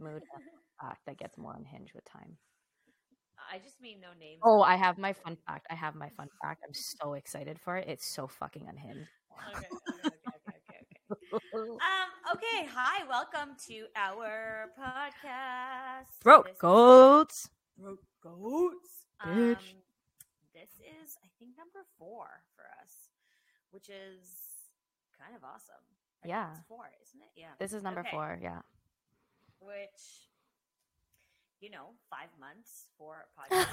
mood fact that gets more unhinged with time. I just mean no names. Oh, I have my fun fact. I have my fun fact. I'm so excited for it. It's so fucking unhinged. Okay, okay, okay, okay, okay. Um, okay, hi, welcome to our podcast. Throat This is- goats. Throat goats. Bitch. Um, this is, I think, number four for us, which is kind of awesome. I Yeah. it's four, isn't it? Yeah. This is number Okay. four. Yeah. Which, you know, five months for a podcast.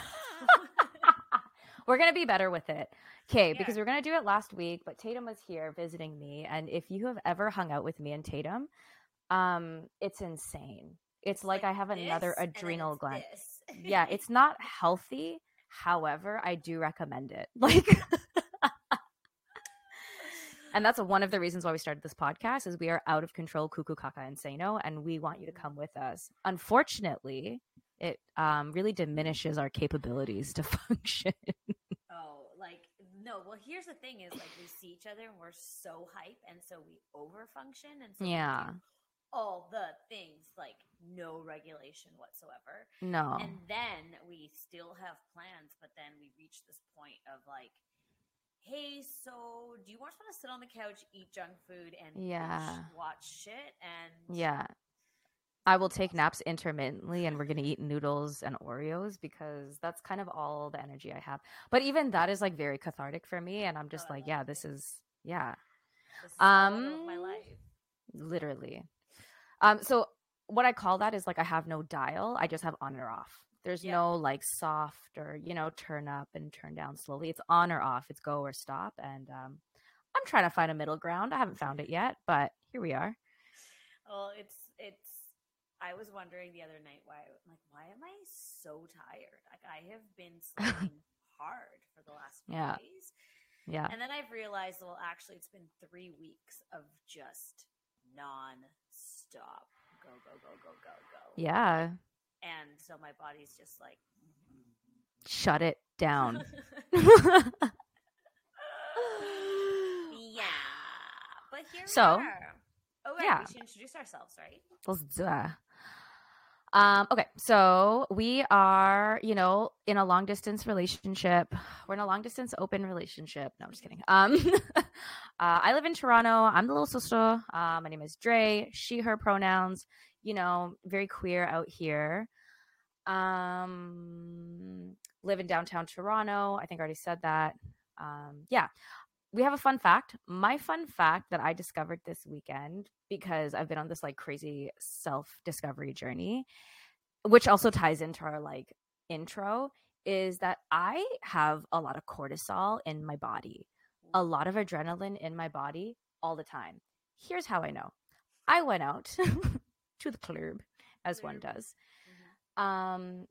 we're gonna be better with it. Okay Yeah. because we are gonna do it last week but tatum was here visiting me and if you have ever hung out with me and tatum um it's insane. It's, like, i have another this, and then adrenal gland. yeah it's not healthy. However i do recommend it. Like and that's one of the reasons why we started this podcast is we are out of control cuckoo caca insano and we want you to come with us unfortunately it um, really diminishes our capabilities to function Oh, like no. Well, here's the thing: is like we see each other and we're so hype, and so we overfunction, and so Yeah. all the things like no regulation whatsoever, no and then we still have plans, but then we reach this point of like. Hey, so do you want to sit on the couch, eat junk food, and Yeah. watch shit? And Yeah. I will take naps intermittently and we're going to eat noodles and Oreos because that's kind of all the energy I have. But even that is like very cathartic for me. And I'm just Oh, like, yeah, this is, yeah, this is of Um, my life. literally. Um, so what I call that is like I have no dial. I just have on or off. There's Yeah. no like soft or, you know, turn up and turn down slowly. It's on or off. It's go or stop. And um, I'm trying to find a middle ground. I haven't found it yet, but here we are. Well, it's it's. I was wondering the other night why, like, why am I so tired? Like, I have been sleeping hard for the last few Yeah. days, Yeah. and then I've realized, well, actually, it's been three weeks of just non-stop go, go, go, go, go, go. Yeah. and so my body's just like, Shut it down. yeah. But here So, we are. Oh, right. yeah. We should introduce ourselves, right? Let's do it. Um, okay, so we are, you know, in a long distance relationship. We're in a long distance open relationship. No, I'm just kidding. Um, uh, I live in Toronto. I'm the little sister. Uh, my name is Dre. She, her pronouns. You know, very queer out here. Um, live in downtown Toronto. I think I already said that. Um, yeah, we have a fun fact. My fun fact that I discovered this weekend because I've been on this like crazy self discovery journey, which also ties into our like intro, is that I have a lot of cortisol in my body, a lot of adrenaline in my body all the time. Here's how I know I went out to the club, as one does. Um,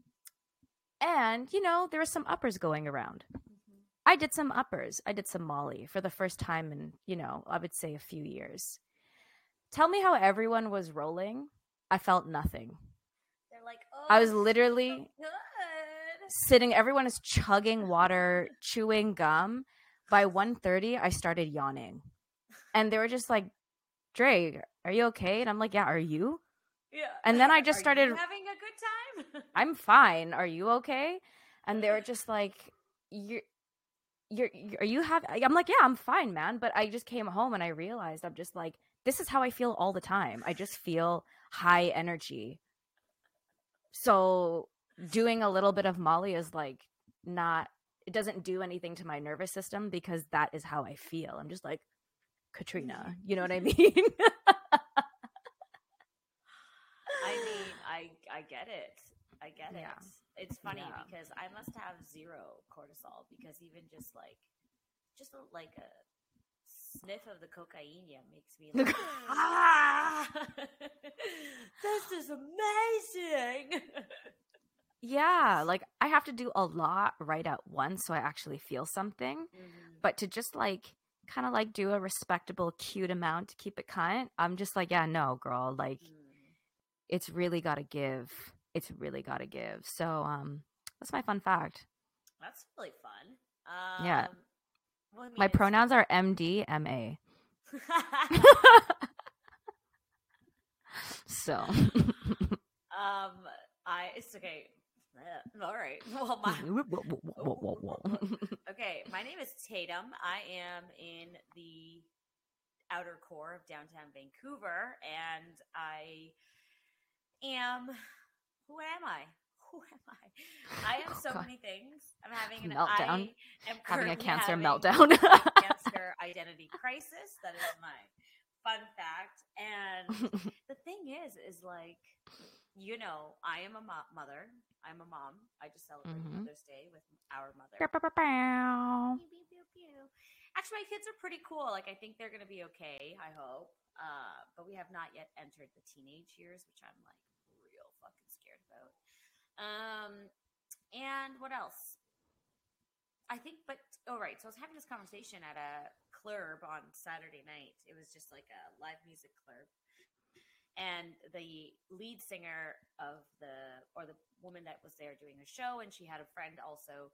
and, you know, there were some uppers going around. I did some uppers. I did some Molly for the first time in, you know, I would say a few years. Tell me how everyone was rolling. I felt nothing. They're like, oh, I was oh, literally good. sitting everyone is chugging water, chewing gum. By 1:30, I started yawning. And they were just like, "Dre, are you okay?" And I'm like, "Yeah, are you?" Yeah. And then I just you started- having a good time. I'm fine. Are you okay? And they were just like, "You're, you're, you're- are you have?" I'm like, "Yeah, I'm fine, man." But I just came home and I realized I'm just like, this is how I feel all the time. I just feel high energy. So doing a little bit of Molly is like not. It doesn't do anything to my nervous system because that is how I feel. I'm just like Katrina. You know what I mean? I mean, I I get it. I get Yeah. it. It's funny Yeah. because I must have zero cortisol because even just like just a, like a sniff of the cocaine yeah, makes me like ah, this is amazing. yeah, like I have to do a lot right at once so I actually feel something. Mhm. But to just like kind of like do a respectable, cute amount to keep it kind, I'm just like, yeah, no, girl, like Mm. it's really got to give. It's really got to give. So, um, that's my fun fact. That's really fun. Um, Yeah. well, I mean, My pronouns are MD, MA. So, Um, I it's okay. All right. Well, my okay. My name is Tatum. I am in the outer core of downtown Vancouver, and I am. Who am I? Who am I? I am Oh, so God. many things. I'm having an Meltdown. I am Having a cancer having meltdown. a cancer identity crisis. That is my fun fact. And the thing is, is like, you know, I am a mo- mother. I'm a mom. I just celebrated Mhm. Mother's Day with our mother. Bow, bow, bow. Actually, my kids are pretty cool. Like, I think they're going to be okay. I hope. Uh, but we have not yet entered the teenage years, which I'm like real fucking about. Um, and what else? I think, but oh right. So I was having this conversation at a club on Saturday night. It was just like a live music club, and the lead singer of the or the woman that was there doing a show, and she had a friend also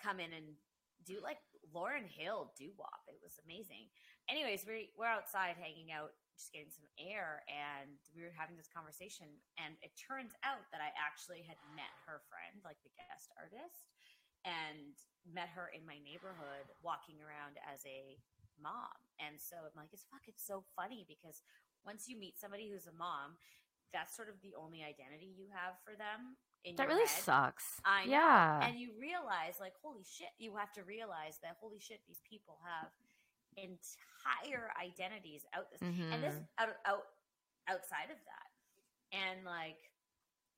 come in and do like Lauryn Hill doo wop. It was amazing. Anyways, we we're outside hanging out, just getting some air, and we were having this conversation. And it turns out that I actually had met her friend, like the guest artist, and met her in my neighborhood walking around as a mom. And so I'm like, it's fuck, it's so funny because once you meet somebody who's a mom, that's sort of the only identity you have for them. In that really head. sucks. I know. yeah. And you realize, like, holy shit, you have to realize that, holy shit, these people have entire identities out this, and this Mhm. out, out outside of that. And like,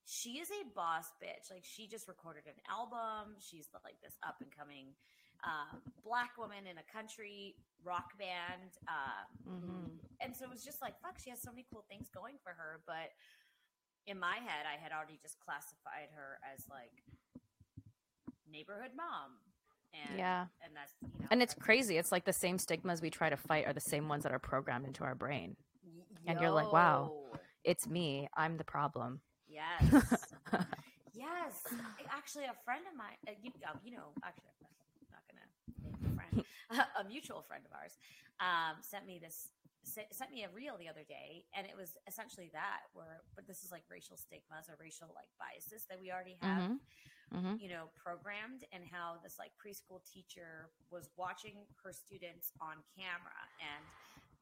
she is a boss bitch. Like, she just recorded an album. She's like this up and coming um, black woman in a country rock band. Um, Mhm. and so it was just like, fuck, she has so many cool things going for her. But in my head, I had already just classified her as like neighborhood mom. And, Yeah. And that's, you know, And it's crazy. It's like the same stigmas we try to fight are the same ones that are programmed into our brain. And you're like, wow. It's me. I'm the problem. Yes. yes. Actually, a friend of mine, uh, you, um, you know, actually, I'm not going to name the friend, a mutual friend of ours, um, sent me this, sent, me a reel the other day. And it was essentially that, where, but this is like racial stigmas or racial like biases that we already have. Mhm. Mhm. you know, programmed and how this like preschool teacher was watching her students on camera and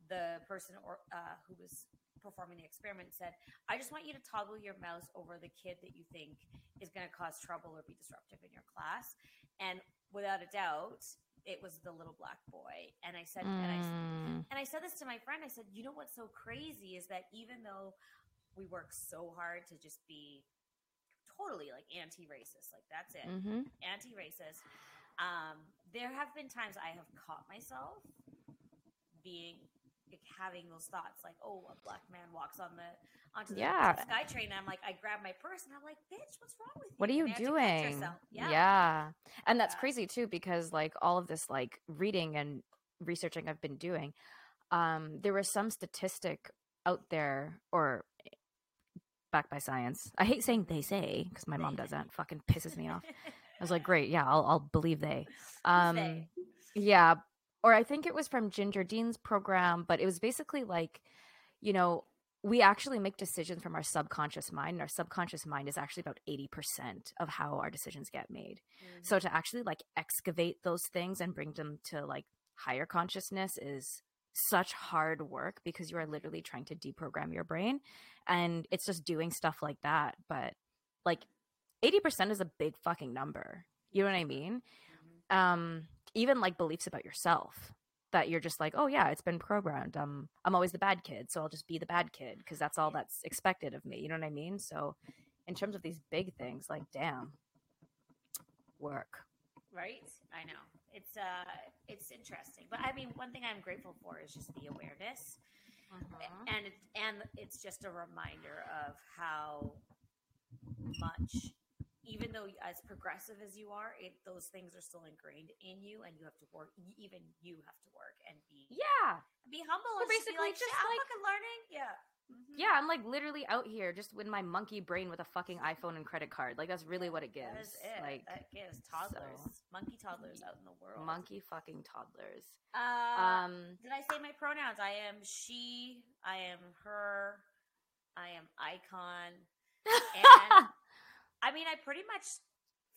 the person or uh, who was performing the experiment said, I just want you to toggle your mouse over the kid that you think is going to cause trouble or be disruptive in your class. And without a doubt, it was the little black boy. And I said, and I, Mm. and I said this to my friend. I said, you know what's so crazy is that even though we work so hard to just be totally like anti-racist, like that's it, mm-hmm. anti-racist, um, there have been times I have caught myself being like, having those thoughts, like, oh, a black man walks on the onto the Yeah. SkyTrain, and I'm like, I grab my purse, and I'm like, bitch, what's wrong with you? What are you And I have to catch doing? Yeah. yeah. And that's Yeah. crazy too because like all of this like reading and researching I've been doing, um, there was some statistic out there or backed by science. I hate saying they say because my mom does that. Fucking pisses me off. I was like, great, yeah, I'll I'll believe they. Um, they? yeah, or I think it was from Ginger Dean's program, but it was basically like, you know, we actually make decisions from our subconscious mind, and our subconscious mind is actually about eighty percent of how our decisions get made. Mhm. So to actually like excavate those things and bring them to like higher consciousness is such hard work because you are literally trying to deprogram your brain and it's just doing stuff like that but like 80% is a big fucking number. You know what i mean? Mhm. um even like beliefs about yourself that you're just like oh yeah it's been programmed. Um i'm always the bad kid so i'll just be the bad kid because that's all that's expected of me. You know what i mean? So in terms of these big things like damn work. Right? I know. It's uh it's interesting. But i mean one thing i'm grateful for is just the awareness Mm-hmm. and it, and it's just a reminder of how much even though as progressive as you are it, those things are still ingrained in you and you have to work even you have to work and be yeah. be humble and just be basically like, just "Shit, I'm like- fucking learning. Yeah Mhm. Yeah, I'm like literally out here just with my monkey brain with a fucking iPhone and credit card. Like that's really what it gives. that is it Like that gives toddlers so- monkey toddlers out in the world monkey fucking toddlers. uh, Um Did I say my pronouns? I am she, I am her, I am icon. And I mean, I pretty much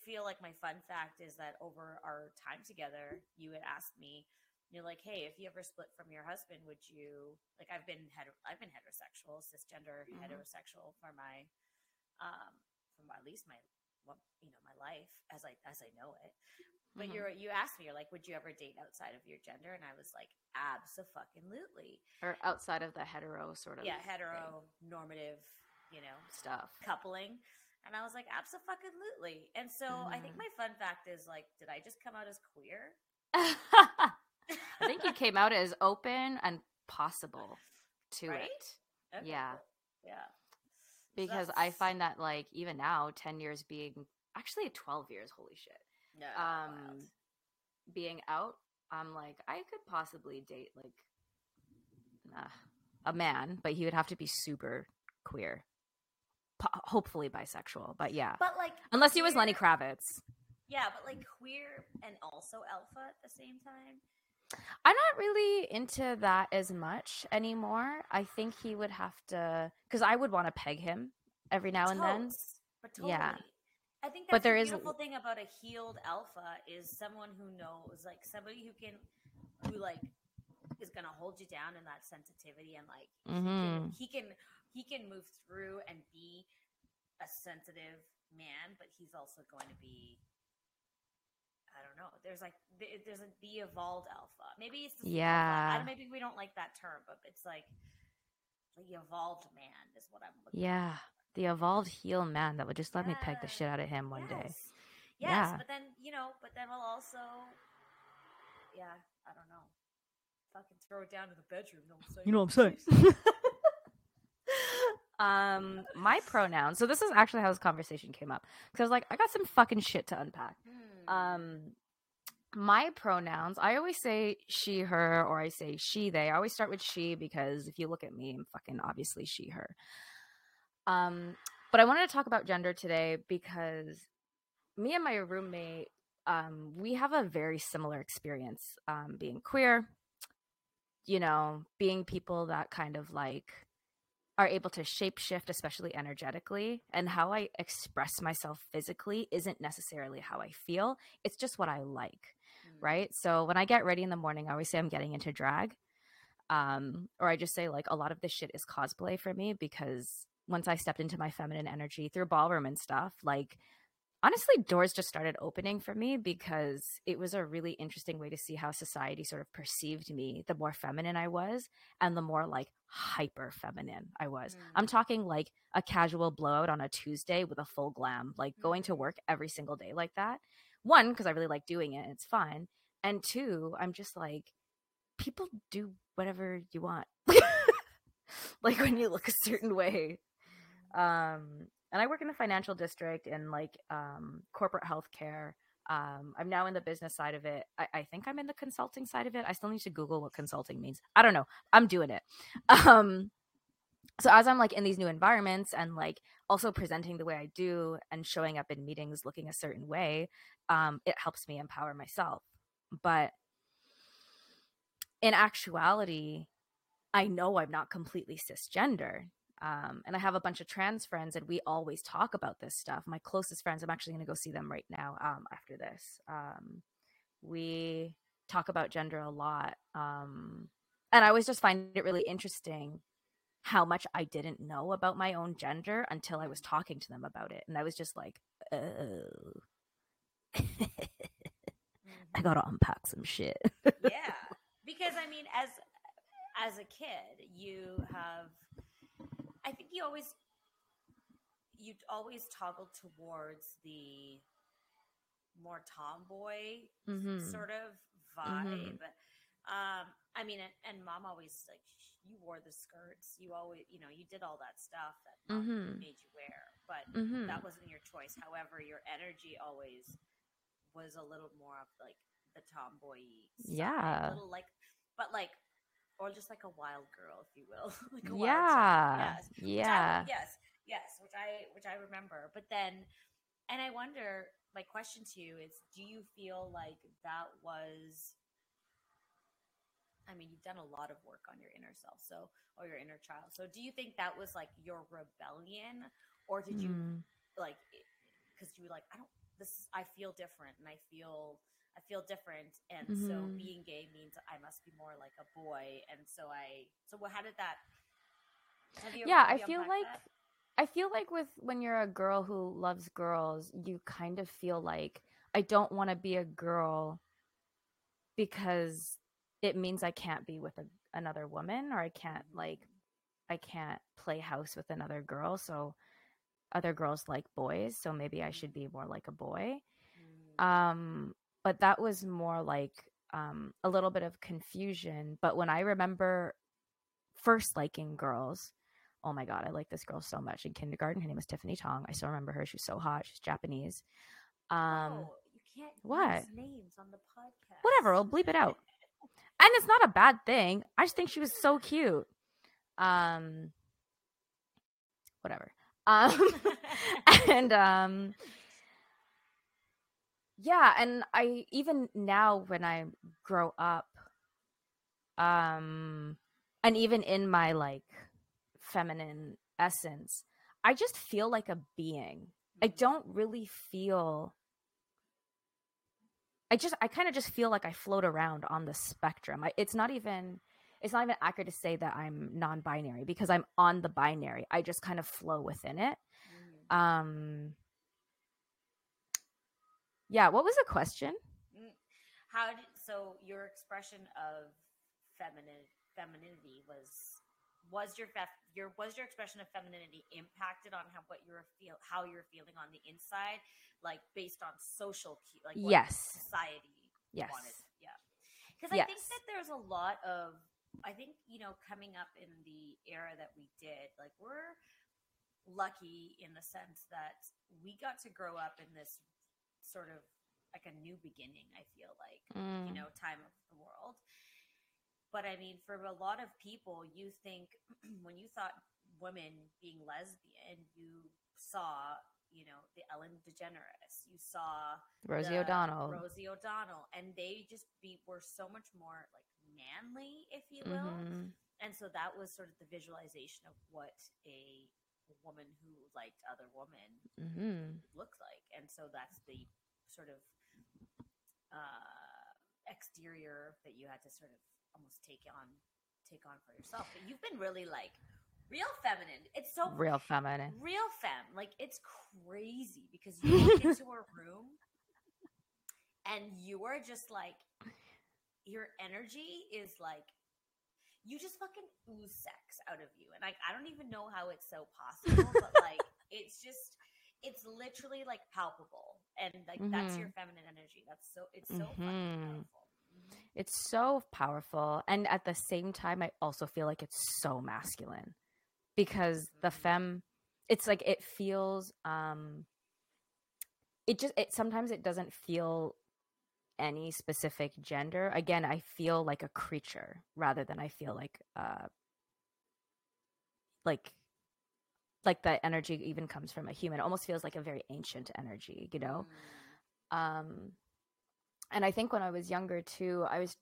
feel like my fun fact is that over our time together, you had asked me, you're like, hey, if you ever split from your husband, would you like? I've been hetero, I've been heterosexual, cisgender Mhm. heterosexual for my, um, for my, at least my, well, you know, my life as I as I know it. But Mhm. you're you asked me, you're like, would you ever date outside of your gender? And I was like, absolutely, or outside of the hetero sort of yeah, thing, hetero normative, you know, stuff. coupling. And I was like, absolutely. And so I think Mhm. my fun fact is like, did I just come out as queer? I think you came out as open and possible to Right? it. Okay, Yeah. Yeah. Because I find that like even now, ten years being actually twelve years, holy shit. No. Um wild. being out, I'm like, I could possibly date like uh, a man, but he would have to be super queer. Po- hopefully bisexual, but yeah. But like, Unless he was Lenny Kravitz. Yeah, but like queer and also alpha at the same time. I'm not really into that as much anymore. I think he would have to, because I would want to peg him every now and then. But totally. Yeah. I think that's But there the is- beautiful thing about a healed alpha is someone who knows, like somebody who can, who like is gonna hold you down in that sensitivity and like mm-hmm. he can he can move through and be a sensitive man, but he's also going to be. I don't know. There's like th- there's a, the evolved alpha. Maybe it's the Yeah. alpha. Maybe we don't like that term, but it's like the evolved man is what I'm looking. Yeah. The evolved heel man that would just let me peg the shit out of him one day. Yes. Yes, Yeah. but then you know, but then we'll also, yeah, I don't know, fucking throw it down to the bedroom. Don't say. You know what I'm saying? um, my pronouns. So this is actually how this conversation came up. Because I was like, I got some fucking shit to unpack. Hmm. Um, my pronouns. I always say she, her, or I say she, they. I always start with she because if you look at me, I'm fucking obviously she, her. Um, but I wanted to talk about gender today because me and my roommate, um, we have a very similar experience um, being queer. You know, being people that kind of like are able to shapeshift, especially energetically, and how I express myself physically isn't necessarily how I feel. It's just what I like, Hmm. right? So when I get ready in the morning, I always say I'm getting into drag. Um, or I just say like a lot of this shit is cosplay for me because once I stepped into my feminine energy through ballroom and stuff, like honestly, doors just started opening for me because it was a really interesting way to see how society sort of perceived me the more feminine I was and the more like hyper feminine I was. I'm Mm. talking like a casual blowout on a Tuesday with a full glam, like going to work every single day like that. One, because I really like doing it, it's fun. And two, I'm just like, people do whatever you want. like when you look a certain way. Um, and I work in the financial district and like um, corporate healthcare. Um, I'm now in the business side of it. I, I think I'm in the consulting side of it. I still need to Google what consulting means. I don't know. I'm doing it. Um, so as I'm like in these new environments and like also presenting the way I do and showing up in meetings looking a certain way, um, it helps me empower myself. But in actuality, I know I'm not completely cisgender. Um, and I have a bunch of trans friends, and we always talk about this stuff. My closest friends, I'm actually going to go see them right now um, after this. Um, we talk about gender a lot. Um, and I always just find it really interesting how much I didn't know about my own gender until I was talking to them about it. And I was just like, oh, I Mhm. got to unpack some shit. yeah, because I mean, as as a kid, you have. I think you always you always toggle towards the more tomboy Mhm. sort of Mhm. vibe. Um, I mean, and, mom always like you wore the skirts. You always, you know, you did all that stuff that mom Mhm. made you wear, but Mhm. that wasn't your choice. However, your energy always was a little more of like the tomboy Yeah. a little like, but like, or just like a wild girl, if you will, like a yeah. Yes. I- Yeah. yes. Yes. Which I which I remember. But then, and I wonder. My question to you is: Do you feel like that was? I mean, you've done a lot of work on your inner self, so or your inner child. So, do you think that was like your rebellion, or did you Mm. like because you were like I don't this I feel different and I feel I feel different and so Mhm. being gay means I must be more like a boy and so I so what how did that you, yeah, I feel like that? I feel like with when you're a girl who loves girls, you kind of feel like I don't want to be a girl because it means I can't be with a, another woman or I can't like I can't play house with another girl. So other girls like boys, so maybe I should be more like a boy. Mm, Um, but that was more like um, a little bit of confusion. But when I remember first liking girls, oh my god, I like this girl so much in kindergarten. Her name was Tiffany Tong. I still remember her. She was so hot. She's Japanese. Um, oh, you can't what? names on the podcast whatever, I'll bleep it out. And it's not a bad thing. I just think she was so cute. Um, whatever. Um, and um yeah and i even now when i grow up um and even in my like feminine essence i just feel like a being. I don't really feel i just i kind of just feel like i float around on the spectrum. I, it's not even it's not even accurate to say that i'm non-binary because i'm on the binary. I just kind of flow within it. Mhm. um yeah what was the question Mm. How did so your expression of feminine femininity was was your your was your expression of femininity impacted on how what you're feel how you're feeling on the inside, like based on social like what Yes. society yes wanted, yeah. Because I think that there's a lot of I think you know coming up in the era that we did, like we're lucky in the sense that we got to grow up in this sort of like a new beginning i feel like you Mm. know time of the world. But i mean for a lot of people you think when you thought women being lesbian you saw you know the ellen degeneres. You saw rosie o'donnell. Rosie o'donnell. And they just be were so much more like manly if you will. Mhm. and so that was sort of the visualization of what a woman who liked other women Mhm. look like. And so that's the sort of uh exterior that you had to sort of almost take on take on for yourself. But you've been really like real feminine. It's so real feminine. Real femme like it's crazy because you walk into a room and you are just like your energy is like you just fucking ooze sex out of you and like i don't even know how it's so possible but like it's just it's literally like palpable and like that's your feminine energy that's so it's so fucking Mhm. powerful Mhm. it's so powerful and at the same time i also feel like it's so masculine because the Mhm. femme it's like it feels um it just it sometimes it doesn't feel any specific gender again i feel like a creature rather than i feel like uh like like that energy even comes from a human it almost feels like a very ancient energy you know Mm. um and i think when i was younger too i was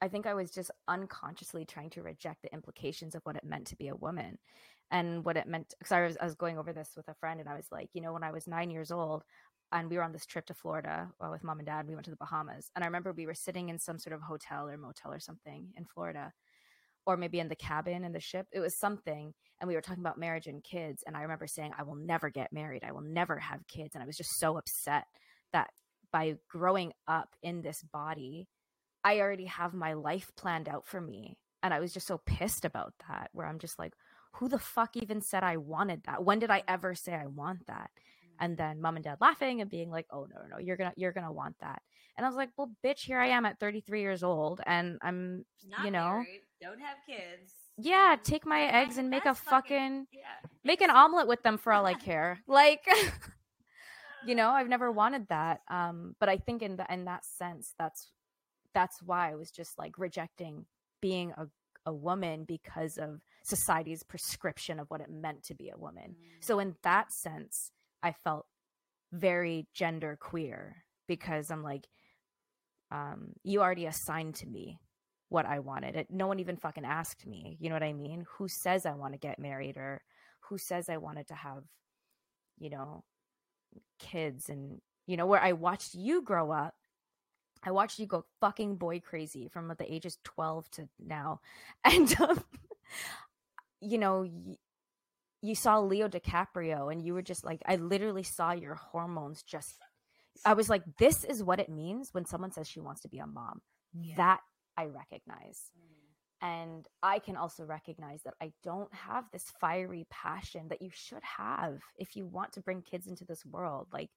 i think i was just unconsciously trying to reject the implications of what it meant to be a woman and what it meant because I was, I was going over this with a friend and i was like you know when i was nine years old and we were on this trip to florida uh, with mom and dad we went to the bahamas and i remember we were sitting in some sort of hotel or motel or something in florida or maybe in the cabin in the ship it was something and we were talking about marriage and kids and i remember saying i will never get married i will never have kids and i was just so upset that by growing up in this body, I already have my life planned out for me. And I was just so pissed about that, where I'm just like, who the fuck even said I wanted that? When did I ever say I want that? And then mom and dad laughing and being like, oh no, no, you're gonna you're gonna want that. And I was like, well, bitch, here I am at 33 years old and I'm Not you know, married, don't have kids. yeah, Mhm. take my eggs and make a fucking- fucking yeah. make an omelet with them for all I care. Like, you know, I've never wanted that. Um, but I think in the, in that sense, that's that's why I was just like rejecting being a a woman because of society's prescription of what it meant to be a woman. Mm. So in that sense, I felt very gender queer because I'm like, um, you already assigned to me what I wanted. It, no one even fucking asked me. You know what I mean? Who says I want to get married or who says I wanted to have you know, kids and, you know, where I watched you grow up. I watched you go fucking boy crazy from the ages 12 to now. And, um, you know, you saw Leo DiCaprio and you were just like, I literally saw your hormones just, I was like, this is what it means when someone says she wants to be a mom. Yeah. That I recognize. Mm. And I can also recognize that I don't have this fiery passion that you should have if you want to bring kids into this world. Like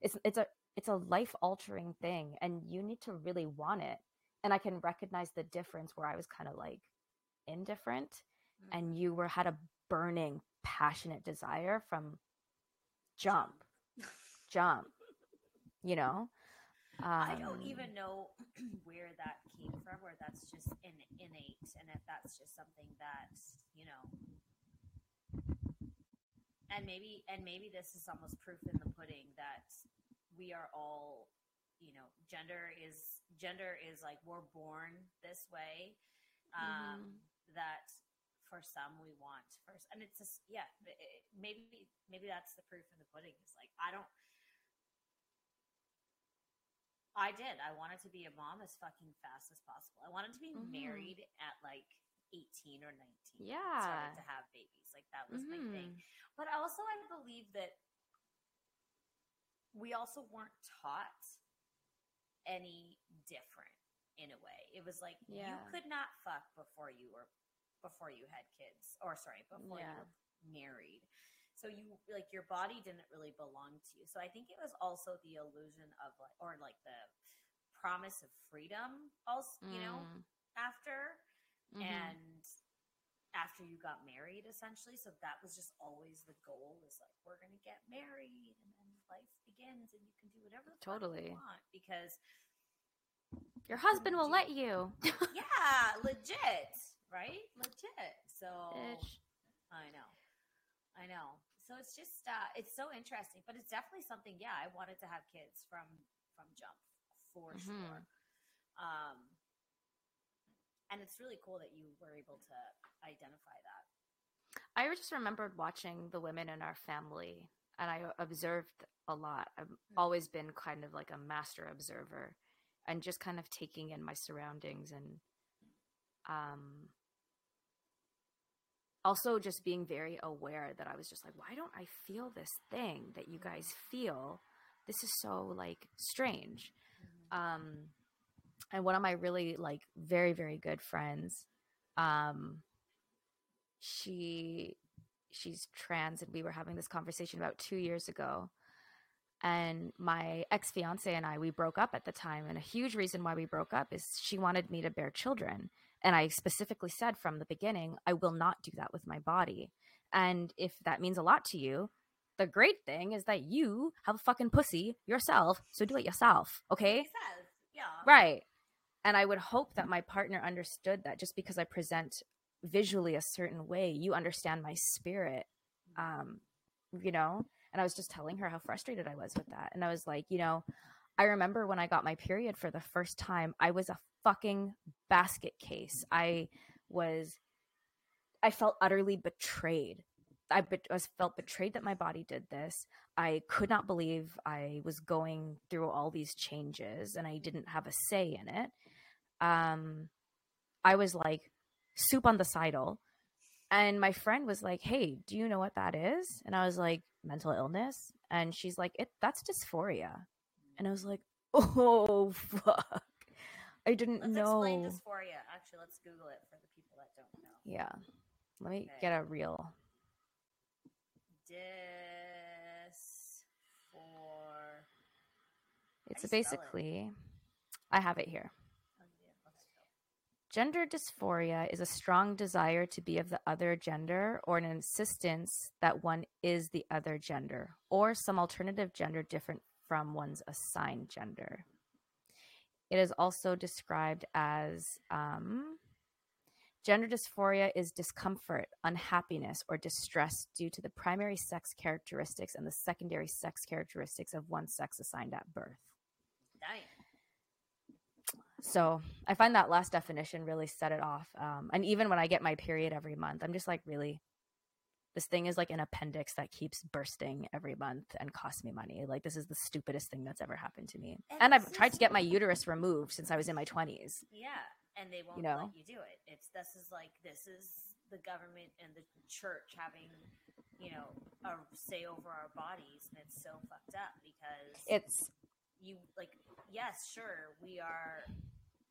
it's it's a it's a life altering thing and you need to really want it. And I can recognize the difference where I was kind of like indifferent Mm. and you were had a burning passionate desire from jump jump you know I don't Um, even know where that came from, or that's just in, innate, and if that's just something that you know, and maybe and maybe this is almost proof in the pudding that we are all, you know, gender is gender is like we're born this way. Um, That for some we want first, and it's just yeah, it- maybe maybe that's the proof in the pudding. Is like I don't. I did. I wanted to be a mom as fucking fast as possible. I wanted to be Mhm. married at like 18 or 19. Yeah. To have babies. Like that was my thing. But also I believe that we also weren't taught any different in a way. It was like you could not fuck before you were before you had kids or sorry, before Yeah. you were married. So you like your body didn't really belong to you. So I think it was also the illusion of like or like the promise of freedom also, you know, Mm. after Mhm. and after you got married essentially so that was just always the goal is like we're gonna get married and then life begins and you can do whatever Totally. you want because your husband will let you yeah legit right? Legit. So Bitch. i know. I know. So it's just uh it's so interesting but it's definitely something yeah i wanted to have kids from from jump for Mhm. sure. Um and it's really cool that you were able to identify that. I just remembered watching the women in our family, and I observed a lot. I've always been kind of like a master observer, and just kind of taking in my surroundings, and um, also just being very aware that I was just like, why don't I feel this thing that you guys feel? This is so like strange. Um, and one of my really like very very good friends, um, she she's trans and we were having this conversation about two years ago and my ex-fiance and i we broke up at the time and a huge reason why we broke up is she wanted me to bear children and i specifically said from the beginning i will not do that with my body and if that means a lot to you the great thing is that you have a fucking pussy yourself so do it yourself okay yeah Right. And I would hope that my partner understood that just because I present visually a certain way, you understand my spirit. Um, you know? And I was just telling her how frustrated I was with that. And I was like, you know, I remember when I got my period for the first time, I was a fucking basket case. I was I felt utterly betrayed. I, be- I was felt betrayed that my body did this. I could not believe I was going through all these changes and I didn't have a say in it. Um, I was like soup on the sidle. And my friend was like, "Hey, do you know what that is?" And I was like, "Mental illness." And she's like, "It that's dysphoria." And I was like, "Oh fuck." I didn't know. Let's know. explain dysphoria. Actually, let's Google it for the people that don't know. Yeah. Let me Okay. get a real. Dysphor. It's you it? basically I have it here. Oh, yeah, okay, go. Gender dysphoria is a strong desire to be of the other gender or an insistence that one is the other gender or some alternative gender different from one's assigned gender. It is also described as um, gender dysphoria is discomfort, unhappiness, or distress due to the primary sex characteristics and the secondary sex characteristics of one sex assigned at birth. Damn. So I find that last definition really set it off. Um, and even when I get my period every month, I'm just like, really? This thing is like an appendix that keeps bursting every month and costs me money. Like this is the stupidest thing that's ever happened to me. And And, I've tried to get my uterus removed since I was in my 20s. Yeah, and they won't you know? let you do it. It's this is like this is the government and the church having, you know, a say over our bodies, and it's so fucked up because It's you like yes, sure, we are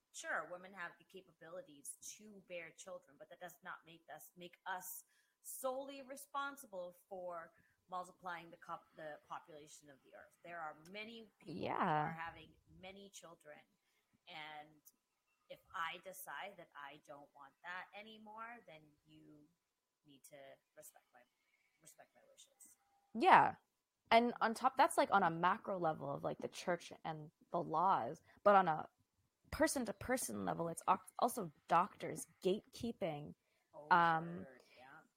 sure women have the capabilities to bear children, but that does not make us make us solely responsible for multiplying the cop- the population of the earth. There are many people who Yeah. are having many children and if I decide that I don't want that anymore, then you need to respect my respect my wishes. yeah. And on top that's like on a macro level of like the church and the laws, but on a person to person level it's also doctors gatekeeping Um, Word, yeah.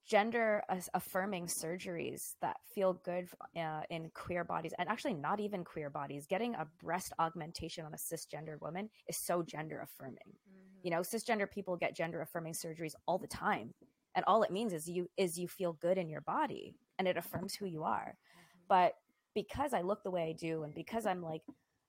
Gender affirming surgeries that feel good uh, in queer bodies and actually not even queer bodies getting a breast augmentation on a cisgender woman is so gender affirming Mhm. you know cisgender people get gender affirming surgeries all the time and all it means is you is you feel good in your body and it affirms who you are Mhm. but because i look the way i do and because i'm like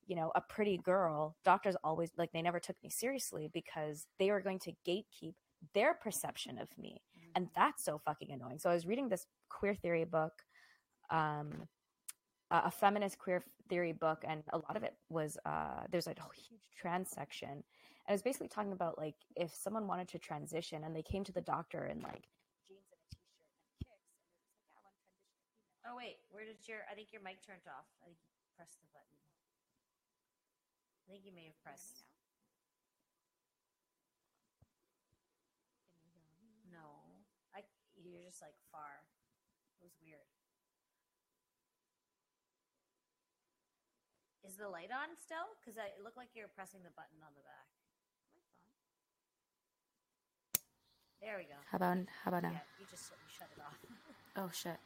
you know a pretty girl doctors always like they never took me seriously because they were going to gatekeep their perception of me and that's so fucking annoying so i was reading this queer theory book um a feminist queer theory book and a lot of it was uh there's a huge trans section and it was basically talking about like if someone wanted to transition and they came to the doctor in like jeans and a t-shirt and kicks and they're just like yeah i want to transition Oh wait, where did your? I think your mic turned off. I think you pressed the button. I think you may have pressed. No, I. You're just like far. It was weird. Is the light on still? Because it looked like you're pressing the button on the back. There we go. how about how about now Yeah, you just you shut it off. oh shit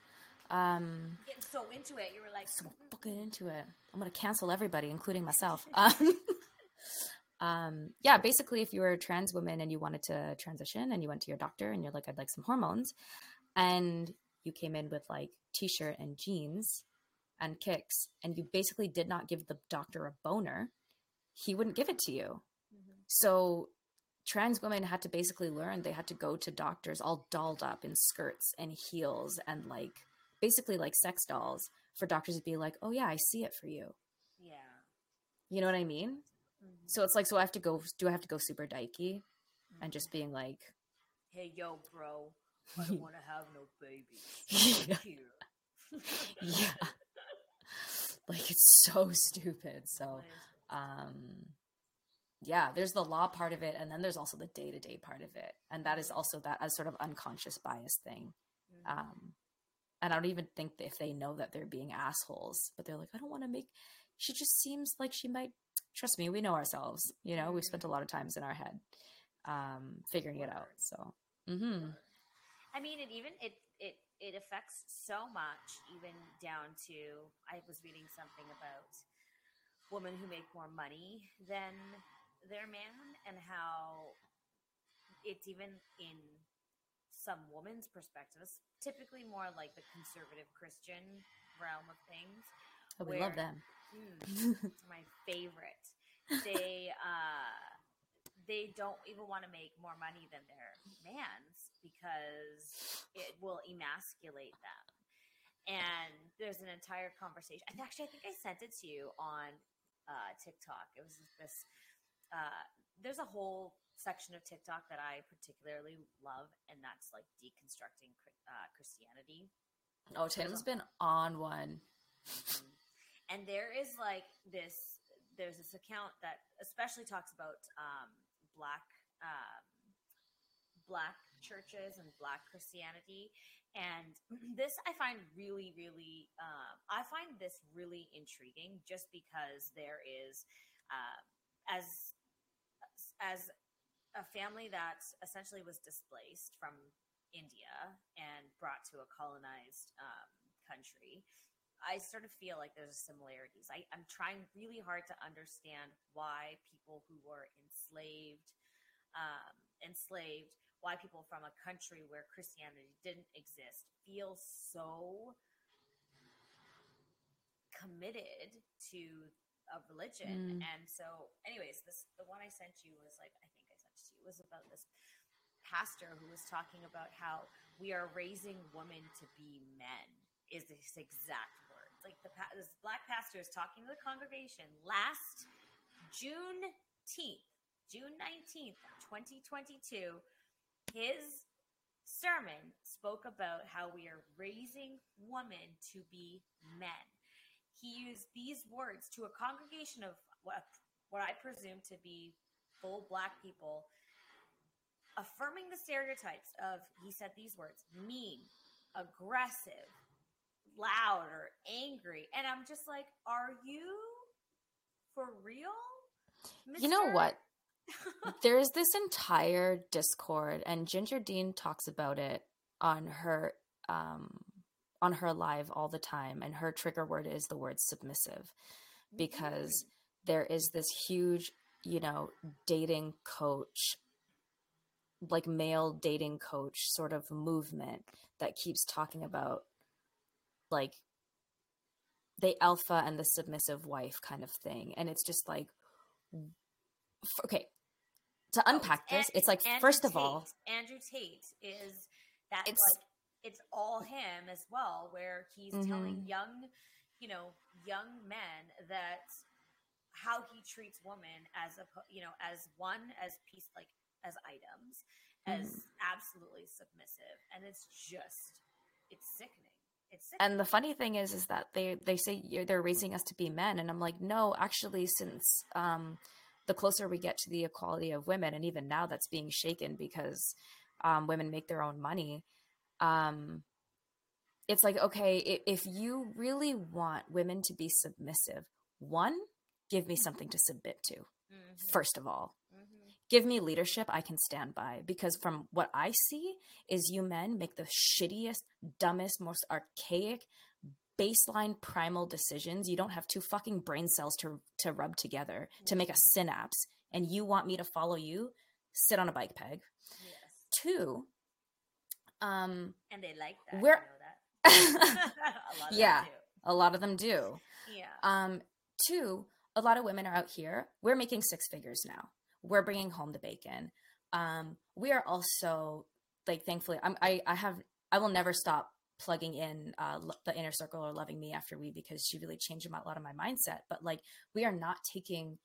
um Getting so into it, you were like, so fucking into it. I'm gonna cancel everybody, including myself. Um, um, yeah, basically, if you were a trans woman and you wanted to transition, and you went to your doctor, and you're like, "I'd like some hormones," and you came in with like t-shirt and jeans and kicks, and you basically did not give the doctor a boner, he wouldn't give it to you. Mhm. So trans women had to basically learn they had to go to doctors all dolled up in skirts and heels and like basically like sex dolls for doctors to be like, "Oh yeah, I see it for you." yeah. You know what I mean? Mhm. So it's like, so I have to go. Do I have to go super dykey and just being like, hey yo, bro, I don't want to have no babies. Yeah. Yeah, like it's so stupid. So, What is it? um, yeah, there's the law part of it, and then there's also the day to day part of it, and that is also that a sort of unconscious bias thing. Mhm. Um, and I don't even think if they know that they're being assholes, but they're like, I don't want to make. She just seems like she might. Trust me, we know ourselves. You know, we've spent a lot of times in our head, um, figuring it out. So, hmm I mean, it even it it it affects so much, even down to I was reading something about women who make more money than their man, and how it's even in some women's perspectives, typically more like the conservative Christian realm of things. oh, we love them. Mm, it's my favorite. They uh they don't even want to make more money than their mans because it will emasculate them. And there's an entire conversation. And actually, I think I sent it to you on uh, TikTok. It was this. Uh, there's a whole section of TikTok that I particularly love, and that's like deconstructing uh, Christianity. Oh, Tim's been on one. Mhm. And there is like this. There's this account that especially talks about um, black um, black churches and black Christianity. And this I find really, really, um, I find this really intriguing, just because there is, uh, as as a family that essentially was displaced from India and brought to a colonized um, country. I sort of feel like there's similarities. I, I'm trying really hard to understand why people who were enslaved, um, enslaved, why people from a country where Christianity didn't exist feel so committed to a religion. Mm. And so, anyways, this the one I sent you was like I think I sent it to you was about this pastor who was talking about how we are raising women to be men. Is this exact words? Like the this black pastor is talking to the congregation last Juneteenth, June nineteenth, twenty twenty two. His sermon spoke about how we are raising women to be men. He used these words to a congregation of what, what I presume to be full black people, affirming the stereotypes of, he said these words, mean, aggressive, loud, or angry. And I'm just like, are you for real? You know what? There's this entire Discord, and Ginger Dean talks about it on her um on her live all the time, and her trigger word is the word submissive because there is this huge, you know, dating coach, like male dating coach sort of movement that keeps talking about like the alpha and the submissive wife kind of thing. And it's just like, okay, to Oh, unpack this, An- it's like, Andrew first of all, Andrew Tate is that It's- like it's all him as well, where he's Mhm. telling young, you know, young men that how he treats women as a you know as one as piece like as items as Mm-hmm. absolutely submissive, and it's just it's sickening. It's sickening. and the funny thing is is that they they say you're, they're raising us to be men and i'm like no actually since um the closer we get to the equality of women and even now that's being shaken because um women make their own money um it's like okay if you really want women to be submissive one give me something to submit to Mhm, first of all mhm. give me leadership I can stand by because from what I see is you men make the shittiest, dumbest, most archaic baseline primal decisions. You don't have two fucking brain cells to to rub together to make a synapse and you want me to follow you, sit on a bike peg. Yes, Two, um and they like that. We're- you know that. a lot of Yeah. a lot of them do. do. Yeah. Um, two, a lot of women are out here. We're making six figures now. We're bringing home the bacon. Um, we are also like, thankfully, I'm, I I have I will never stop plugging in uh, the inner circle or loving me after we because she really changed a lot of my mindset. But like, we are not taking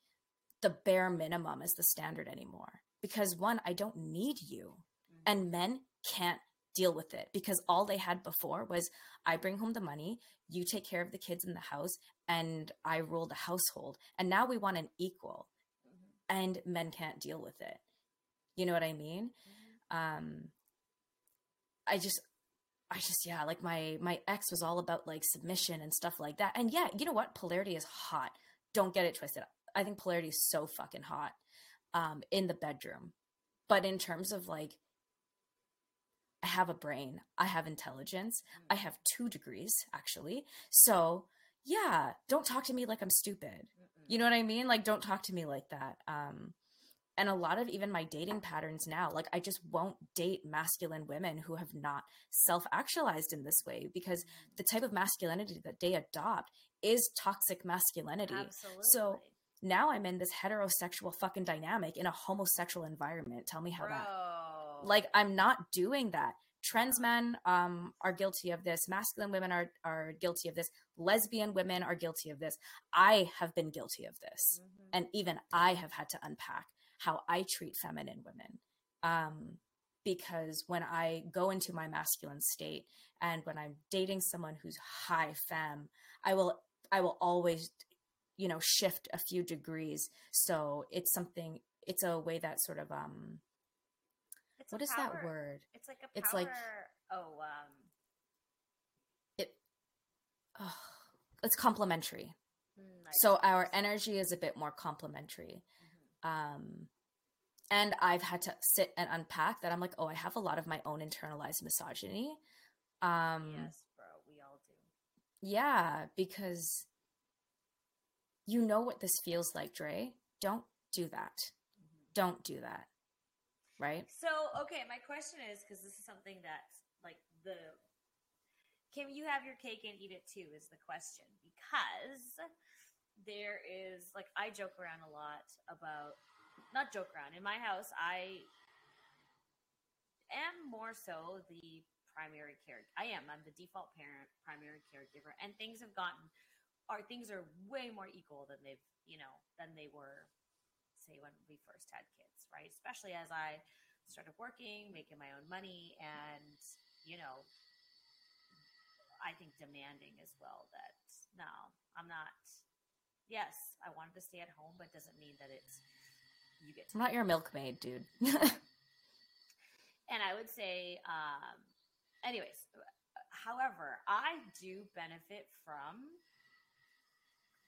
the bare minimum as the standard anymore because one, I don't need you, Mhm. and men can't deal with it because all they had before was I bring home the money, you take care of the kids in the house, and I rule the household. And now we want an equal, Mhm. and men can't deal with it. You know what I mean? Mhm. Um, I just, I just, yeah, like my my ex was all about like submission and stuff like that. And yeah, you know what? Polarity is hot. Don't get it twisted. I think polarity is so fucking hot um, in the bedroom. But in terms of like, I have a brain, I have intelligence, I have two degrees actually. So yeah, don't talk to me like I'm stupid. You know what I mean? Like, don't talk to me like that. Um, and a lot of even my dating patterns now, like, I just won't date masculine women who have not self actualized in this way because the type of masculinity that they adopt is toxic masculinity. Absolutely. So now I'm in this heterosexual fucking dynamic in a homosexual environment. Tell me how Bro. that. Like, I'm not doing that. Trans men um, are guilty of this. Masculine women are, are guilty of this. Lesbian women are guilty of this. I have been guilty of this Mhm. and even I have had to unpack how I treat feminine women. Um, because when I go into my masculine state and when I'm dating someone who's high femme, I will I will always, you know, shift a few degrees. So it's something. It's a way that sort of um. It's What is that word? It's like a power. It's like- oh, um, Ugh, it's complementary. mm, So our energy is a bit more complementary. Um and i've had to sit and unpack that i'm like oh i have a lot of my own internalized misogyny um yes, bro, we all do. yeah because you know what this feels like dre don't do that Mhm. don't do that right? So, okay, my question is because this is something that's like the can you have your cake and eat it too? Is the question because there is like I joke around a lot about not joke around in my house. I am more so the primary care. I am. I'm the default parent, primary caregiver, and things have gotten our things are way more equal than they've you know than they were say when we first had kids, right? Especially as I started working, making my own money, and you know, I think demanding as well that no, I'm not. Yes, I wanted to stay at home, but it doesn't mean that it's you get. I'm not your milkmaid, dude. and I would say, um, anyways, however, I do benefit from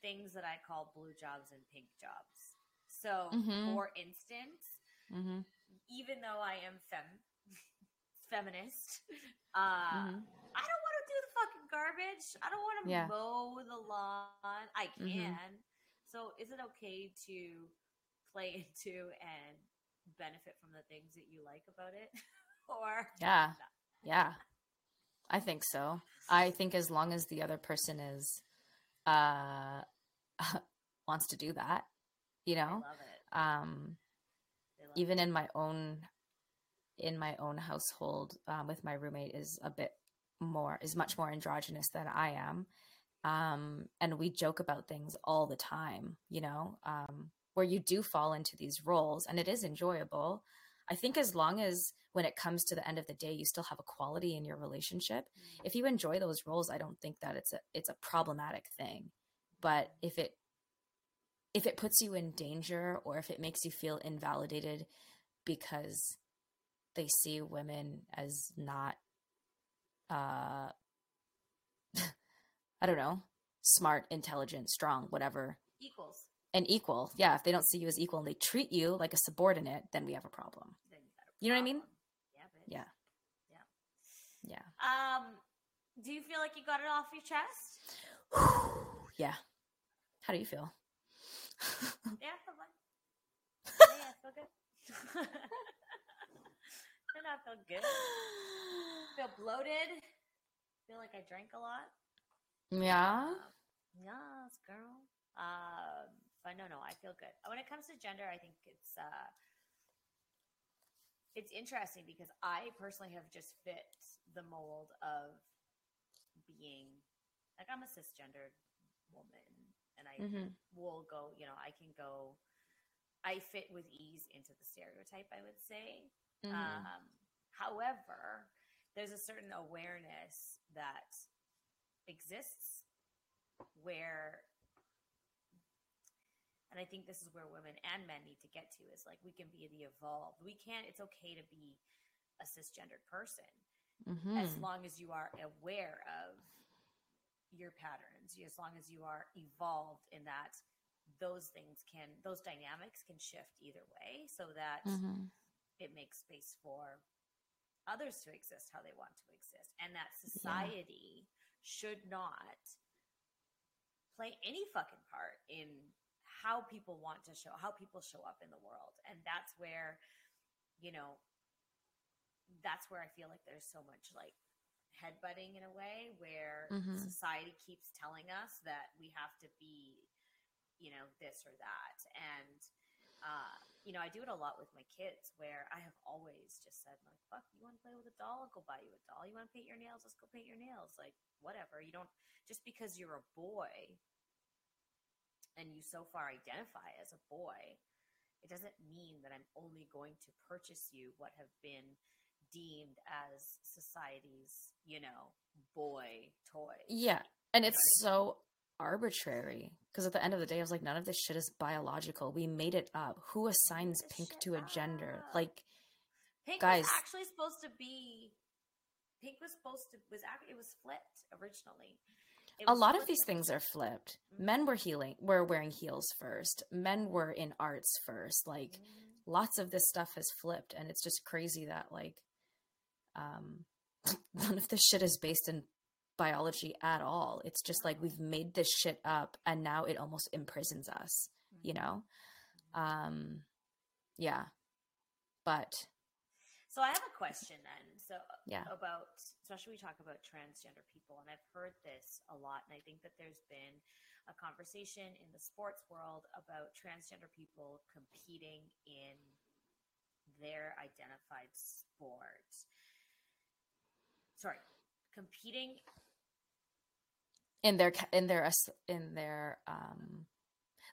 things that I call blue jobs and pink jobs. So, Mhm. for instance, hmm even though I am fem feminist, uh, Mhm. I don't want to do the fucking garbage. I don't want to Yeah. mow the lawn. I Mhm. can. So, is it okay to play into and benefit from the things that you like about it, or Yeah. Yeah. I think so. I think as long as the other person is uh wants to do that, you I know? love it. Um even in my own in my own household um, with my roommate is a bit more is much more androgynous than I am. Um and we joke about things all the time, you know? Um where you do fall into these roles and it is enjoyable. I think as long as when it comes to the end of the day you still have a quality in your relationship, Mm. if you enjoy those roles, I don't think that it's a it's a problematic thing. But if it if it puts you in danger or if it makes you feel invalidated because they see women as not uh I don't know, smart, intelligent, strong, whatever, equals. and equal. Yeah, if they don't see you as equal and they treat you like a subordinate, then we have a problem. You a You know what I mean? Yeah. Yeah. Yeah. Yeah. Um, do you feel like you got it off your chest? yeah. How do you feel? Yeah, I feel fine. yeah, I feel good. I feel good. Feel bloated. Feel like I drank a lot. yeah. Um, yes, girl. Um, but no, no, I feel good. When it comes to gender, I think it's uh, it's interesting because I personally have just fit the mold of being like I'm a cisgendered woman, and I hmm will go. You know, I can go. I fit with ease into the stereotype. I would say. Mm-hmm. Um, however, there's a certain awareness that exists where, and I think this is where women and men need to get to is like we can be the evolved. We can't. It's okay to be a cisgendered person hmm as long as you are aware of your patterns. As long as you are evolved in that those things can those dynamics can shift either way so that hmm it makes space for others to exist how they want to exist. And that society should not play any fucking part in how people want to show how people show up in the world. And that's where you know that's where i feel like there's so much like headbutting in a way where Mhm. society keeps telling us that we have to be you know this or that. And uh, you know, I do it a lot with my kids where I have always just said, like, fuck, you want to play with a doll? I'll go buy you a doll. You want to paint your nails? Let's go paint your nails. Like, whatever. You don't, just because you're a boy and you so far identify as a boy, it doesn't mean that I'm only going to purchase you what have been deemed as society's, you know, boy toys. Yeah. And it's so arbitrary because at the end of the day, I was like, none of this shit is biological. We made it up. Who assigns pink to a gender? up. Like, Pink Guys. was actually supposed to be. Pink was supposed to was actually it was flipped originally. A lot of these things are flipped. Mhm. Men were healing, were wearing heels first. Men were in arts first. Like, Mhm. lots of this stuff has flipped, and it's just crazy that like, um, none of this shit is based in biology at all. It's just like we've made this shit up, and now it almost imprisons us. You know, um, yeah. But So I have a question then. So Yeah. about especially we talk about transgender people, and I've heard this a lot, and I think that there's been a conversation in the sports world about transgender people competing in their identified sport. Sorry, competing in their in their in their um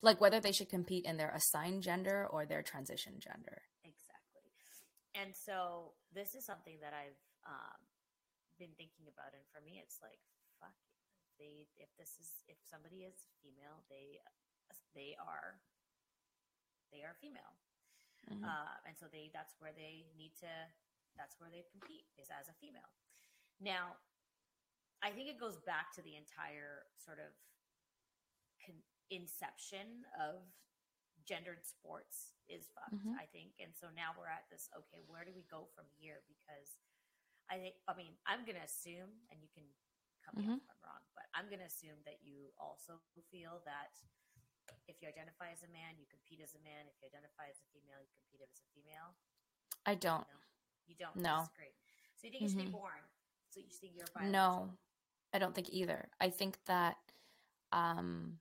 like whether they should compete in their assigned gender or their transition gender. Exactly. And so this is something that I've um, been thinking about, and for me, it's like, fuck, if they if this is if somebody is female, they they are they are female, Mhm. uh, and so they that's where they need to that's where they compete is as a female. Now, I think it goes back to the entire sort of con- inception of gendered sports is fucked. Mhm. I think, and so now we're at this. Okay, where do we go from here? Because I think, I mean, I'm gonna assume, and you can cut me off if I'm wrong, but I'm gonna assume that you also feel that if you identify as a man, you compete as a man. If you identify as a female, you compete as a female. I don't. No, you don't. No. Great. So you think you should be Mhm. born? So you think you're biological? No. I don't think either. I think that um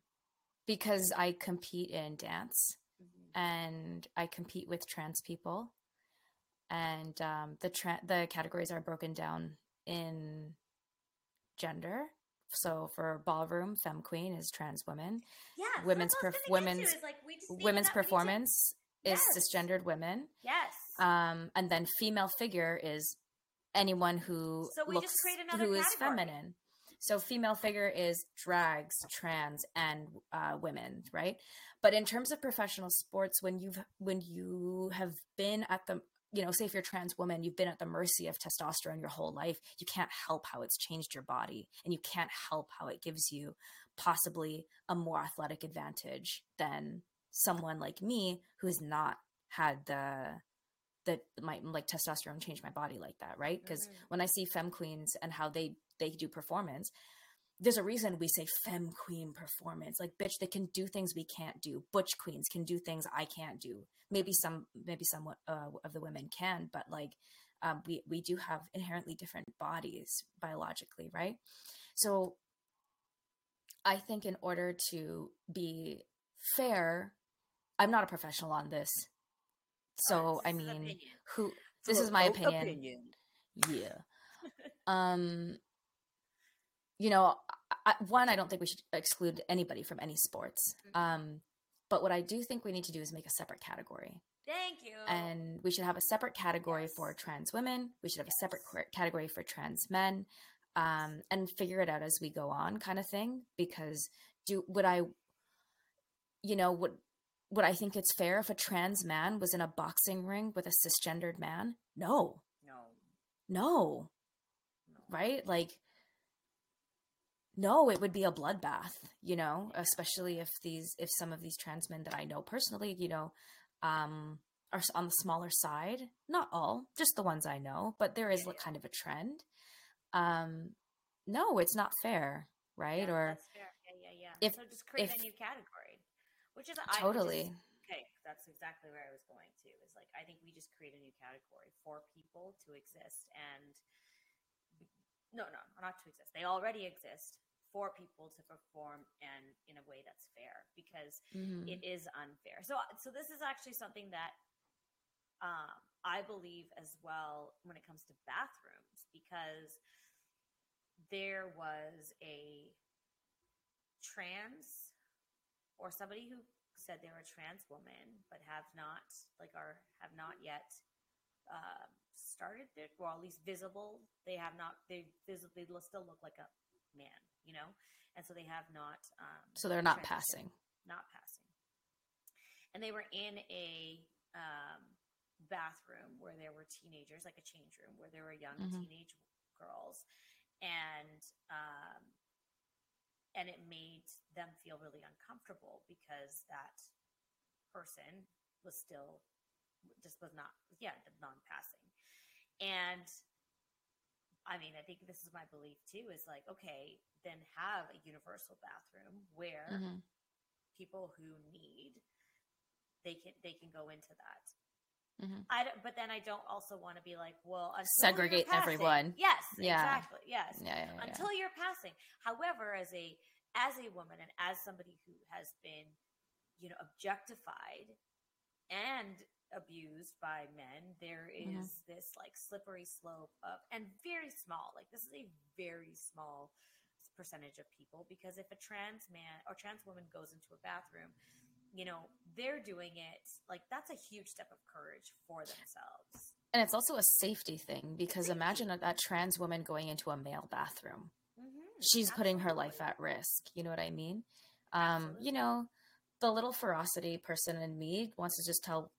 because I compete in dance Mhm. and I compete with trans people and um the tra- the categories are broken down in gender. So for ballroom, femme queen is trans women. Yeah, women's that's what I was perf- gonna get to, women's- like, we just need Women's performance is Yes. cisgendered women. Yes. Um, and then female figure is anyone who So we looks just create another who is category. feminine. So female figure is drags, trans, and uh, women, right? But in terms of professional sports, when you've when you have been at the you know, say if you're a trans woman, you've been at the mercy of testosterone your whole life. You can't help how it's changed your body, and you can't help how it gives you possibly a more athletic advantage than someone like me who has not had the that my like testosterone changed my body like that, right? Because Mhm. when I see femme queens and how they they do performance, there's a reason we say femme queen performance. Like, bitch, they can do things we can't do. Butch queens can do things I can't do. Maybe some, maybe some uh, of the women can, but like, um, we we do have inherently different bodies biologically, right? So, I think in order to be fair, I'm not a professional on this. So, I mean, who? This is my vote opinion. Yeah. um you know I, one i don't think we should exclude anybody from any sports Mhm. um but what i do think we need to do is make a separate category Thank you. and we should have a separate category for trans women we should have a separate category for trans men um and figure it out as we go on kind of thing because do would i you know would would i think it's fair if a trans man was in a boxing ring with a cisgendered man no no, no no. right? Like, no, it would be a bloodbath, you know, especially if these, if some of these trans men that I know personally, you know, um, are on the smaller side. Not all, just the ones I know, but there is Yeah, like yeah. kind of a trend. Um, no, it's not fair, right? Yeah, or. Yeah, yeah, yeah. if- so just create if- a new category, which is I- which is- totally. okay. That's exactly where I was going to. Is like I think we just create a new category for people to exist, and no, no, not to exist. They already exist for people to perform and in a way that's fair because Mhm. it is unfair. So, so this is actually something that um, I believe as well when it comes to bathrooms because there was a trans or somebody who said they were a trans woman but have not like are have not yet um, started their well at least visible they have not they visibly still look like a man you know and so they have not um, so they're not passing. not passing. And they were in a um, bathroom where there were teenagers, like a change room, where there were young Mhm. teenage girls, and um, and it made them feel really uncomfortable because that person was still just was not yeah non-passing, and I mean I think this is my belief too is like okay then have a universal bathroom where Mhm. people who need they can they can go into that Mm-hmm. I don't, but then I don't also want to be like, well, segregate everyone. Yes, yeah. exactly. Yes, yeah, yeah, yeah, until you're passing. However, as a as a woman and as somebody who has been, you know, objectified and abused by men, there is mm-hmm. mm-hmm. this like slippery slope of and very small. Like this is a very small percentage of people because if a trans man or trans woman goes into a bathroom you know, they're doing it like that's a huge step of courage for themselves. And it's also a safety thing because safety. imagine that, that trans woman going into a male bathroom. Mm-hmm. She's Absolutely. putting her life at risk. You know what I mean? Um, you know, the little ferocity person in me wants to just tell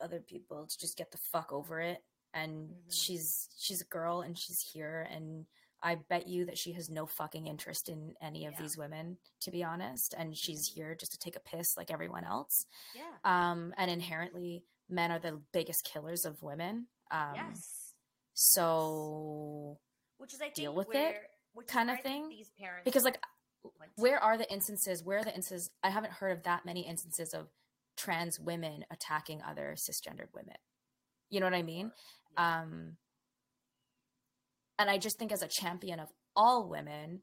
other people to just get the fuck over it. And mm-hmm. she's she's a girl and she's here and I bet you that she has no fucking interest in any of yeah. these women, to be honest. And she's mm-hmm. here just to take a piss like everyone else. Yeah. Um, and inherently, men are the biggest killers of women. Um, yes. So, which is I think deal with where, it, kind of thing. These parents because like, where are the instances? Where are the instances? I haven't heard of that many instances of trans women attacking other cisgendered women. You know what I mean? Yeah. Um, and I just think as a champion of all women,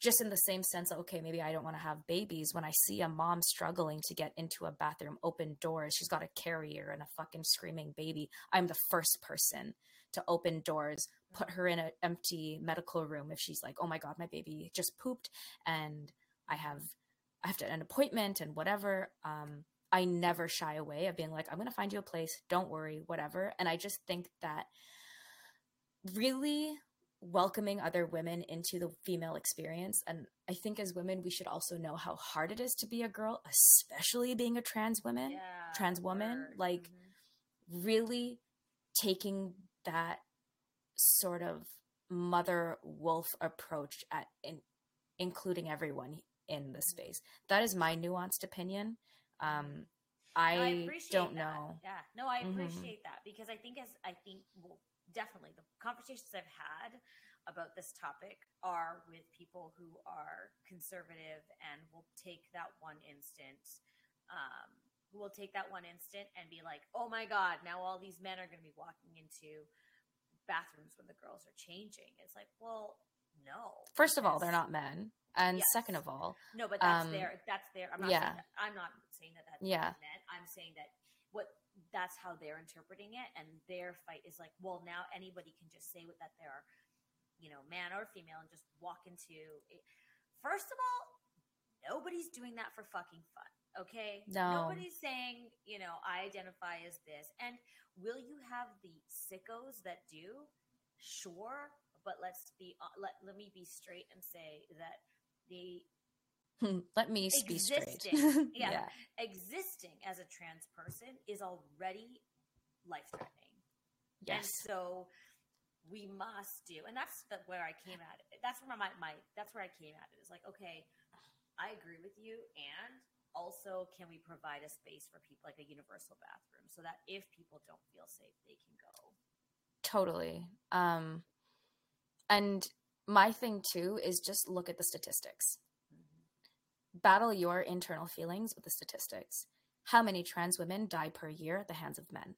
just in the same sense of, okay, maybe I don't want to have babies. When I see a mom struggling to get into a bathroom, open doors, she's got a carrier and a fucking screaming baby. I'm the first person to open doors, put her in an empty medical room if she's like, oh my God, my baby just pooped and I have I have to an appointment and whatever. Um, I never shy away of being like, I'm gonna find you a place, don't worry, whatever. And I just think that really welcoming other women into the female experience. And I think as women, we should also know how hard it is to be a girl, especially being a trans woman, yeah, trans woman. Like, mm-hmm. really taking that sort of mother wolf approach at in, including everyone in the mm-hmm. space. That is my nuanced opinion. Um, I, I don't that. know. Yeah, no, I mm-hmm. appreciate mm-hmm. that because I think as I think well, definitely the conversations I've had about this topic are with people who are conservative and will take that one instant um, who will take that one instant and be like oh my god now all these men are going to be walking into bathrooms when the girls are changing. It's like well no. First of all they're not men. And yes. second of all no but that's um, their that's their i'm not yeah. saying that, i'm not saying that that's yeah. men i'm saying that what that's how they're interpreting it and their fight is like well now anybody can just say that they're you know man or female and just walk into it. first of all nobody's doing that for fucking fun okay no. nobody's saying you know i identify as this and will you have the sickos that do sure but let's be uh, let, let me be straight and say that the Let me be existing, yeah, yeah, existing as a trans person is already life threatening. Yes. And so we must do, and that's the, where I came at it. That's where my, my that's where I came at it. It's like, okay, I agree with you, and also can we provide a space for people like a universal bathroom so that if people don't feel safe, they can go. Totally. Um, and my thing too is just look at the statistics battle your internal feelings with the statistics. How many trans women die per year at the hands of men?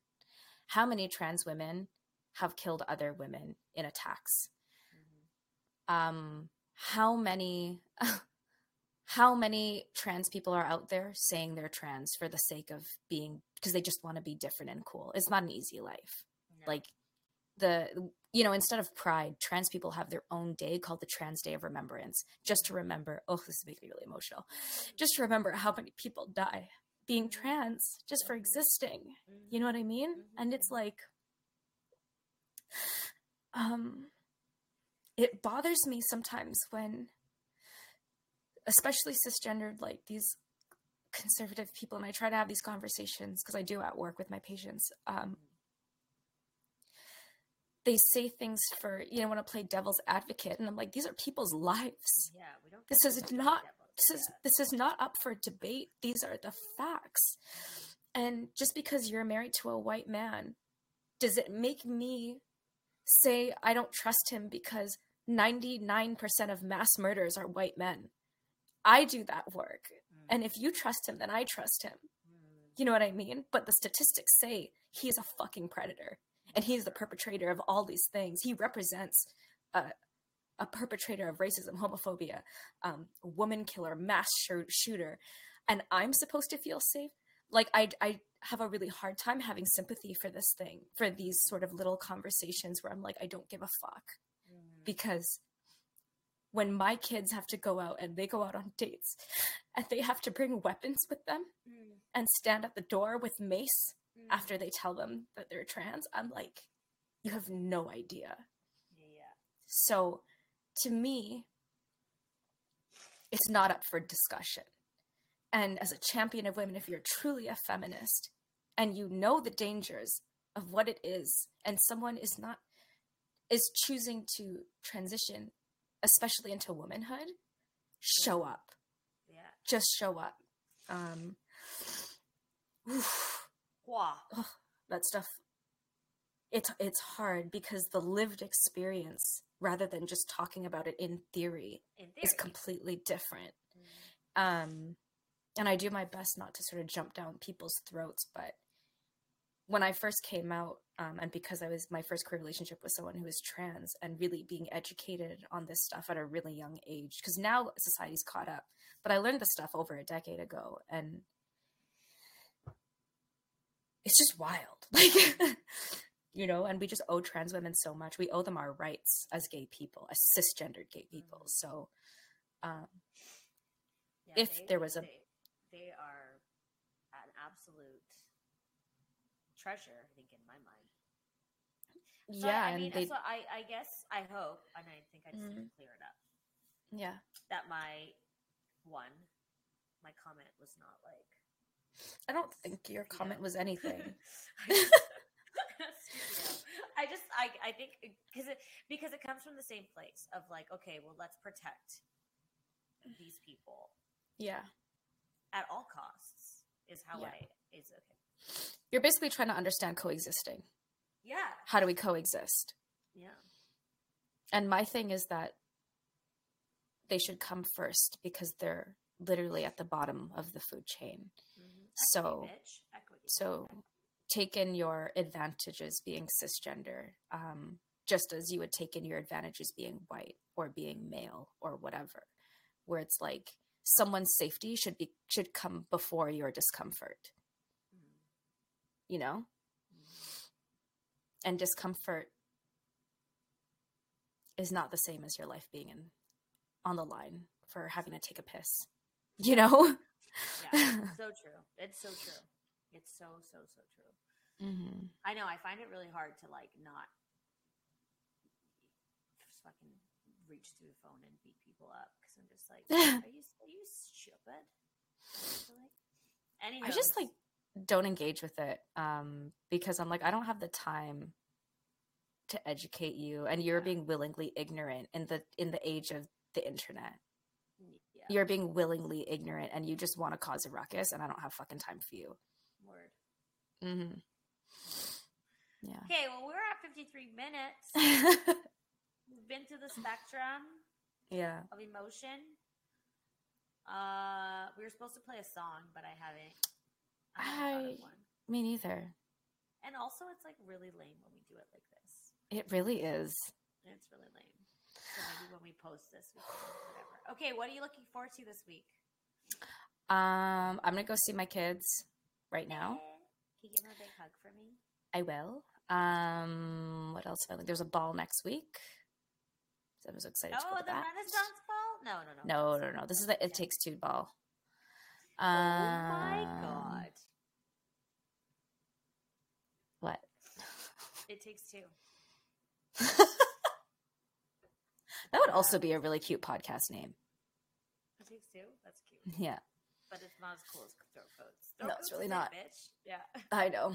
How many trans women have killed other women in attacks? Mm-hmm. Um, how many how many trans people are out there saying they're trans for the sake of being because they just want to be different and cool? It's not an easy life. No. Like the you know instead of pride trans people have their own day called the trans day of remembrance just to remember oh this is making me really emotional just to remember how many people die being trans just for existing you know what i mean? And it's like um it bothers me sometimes when especially cisgendered like these conservative people and i try to have these conversations because i do at work with my patients um they say things for you know want to play devil's advocate and i'm like these are people's lives. Yeah we don't this is not this is this is not up for debate. These are the facts. And just because you're married to a white man does it make me say i don't trust him because 99% of mass murders are white men? I do that work. Mm. and if you trust him then i trust him. Mm. You know what I mean? But the statistics say he is a fucking predator and he's the perpetrator of all these things. He represents a, a perpetrator of racism, homophobia, um, woman killer, mass sh- shooter. And I'm supposed to feel safe? Like, I, I have a really hard time having sympathy for this thing, for these sort of little conversations where I'm like, I don't give a fuck. Mhm. Because when my kids have to go out and they go out on dates and they have to bring weapons with them Mm, and stand at the door with mace mm. After they tell them that they're trans, I'm like, you have no idea. yeah. So to me, it's not up for discussion. And as a champion of women, if you're truly a feminist and you know the dangers of what it is, and someone is not, is choosing to transition, especially into womanhood, show up. Yeah. Just show up. Um, oof. Wow. that stuff it's it's hard because the lived experience rather than just talking about it in theory In is completely different Mm. um and i do my best not to sort of jump down people's throats but when i first came out um, and because i was my first career relationship with someone who was trans and really being educated on this stuff at a really young age because now society's caught up but i learned this stuff over a decade ago and it's just wild like you know and we just owe trans women so much we owe them our rights as gay people as cisgendered gay people Mhm. so um Yeah, if there was a- they, they are an absolute treasure, I think, in my mind. So, yeah I mean, they so I, I guess I hope, and I think I just Mhm. to clear it up yeah that my one, my comment was not like i don't think your comment was anything. I just I I think uh, because it because it comes from the same place of like okay well let's protect these people. Yeah. At all costs is how Yeah. I is okay. You're basically trying to understand coexisting. Yeah. How do we coexist? Yeah. And my thing is that they should come first because they're literally at the bottom of the food chain. So- so take in your advantages being cisgender um, just as you would take in your advantages being white or being male or whatever where it's like someone's safety should be should come before your discomfort. Mhm. you know? Mhm. and discomfort is not the same as your life being in on the line for having to take a piss. You know yeah so true it's so true it's so so so true mm-hmm. I know. I find it really hard to like not just fucking reach through the phone and beat people up because I'm just like, are you are you stupid? Like, i just like don't engage with it um because i'm like i don't have the time to educate you and you're Yeah. being willingly ignorant in the in the age of the internet you're being willingly ignorant and you just want to cause a ruckus and i don't have fucking time for you word. mm-hmm. yeah Okay, well we're at 53 minutes. We've been through the spectrum yeah of emotion. Uh, we were supposed to play a song, but I haven't. I haven't I- one. me neither And also, it's like really lame when we do it like this. it really is It's really lame. So maybe when we post this, we can whatever. Okay, what are you looking forward to this week? um i'm gonna go see my kids right now Can you give them a big hug for me? I will. Um, what else? There's a ball next week. So I was excited Oh, the that. Renaissance ball? No, no, no. No, no, no. This is the It Takes Two ball. Oh my Um, god! What? It takes two. That would also be a really cute podcast name. It takes two. That's cute, Yeah, but it's not as cool as Throat Goats. No, it's really not. bitch. Yeah. I know.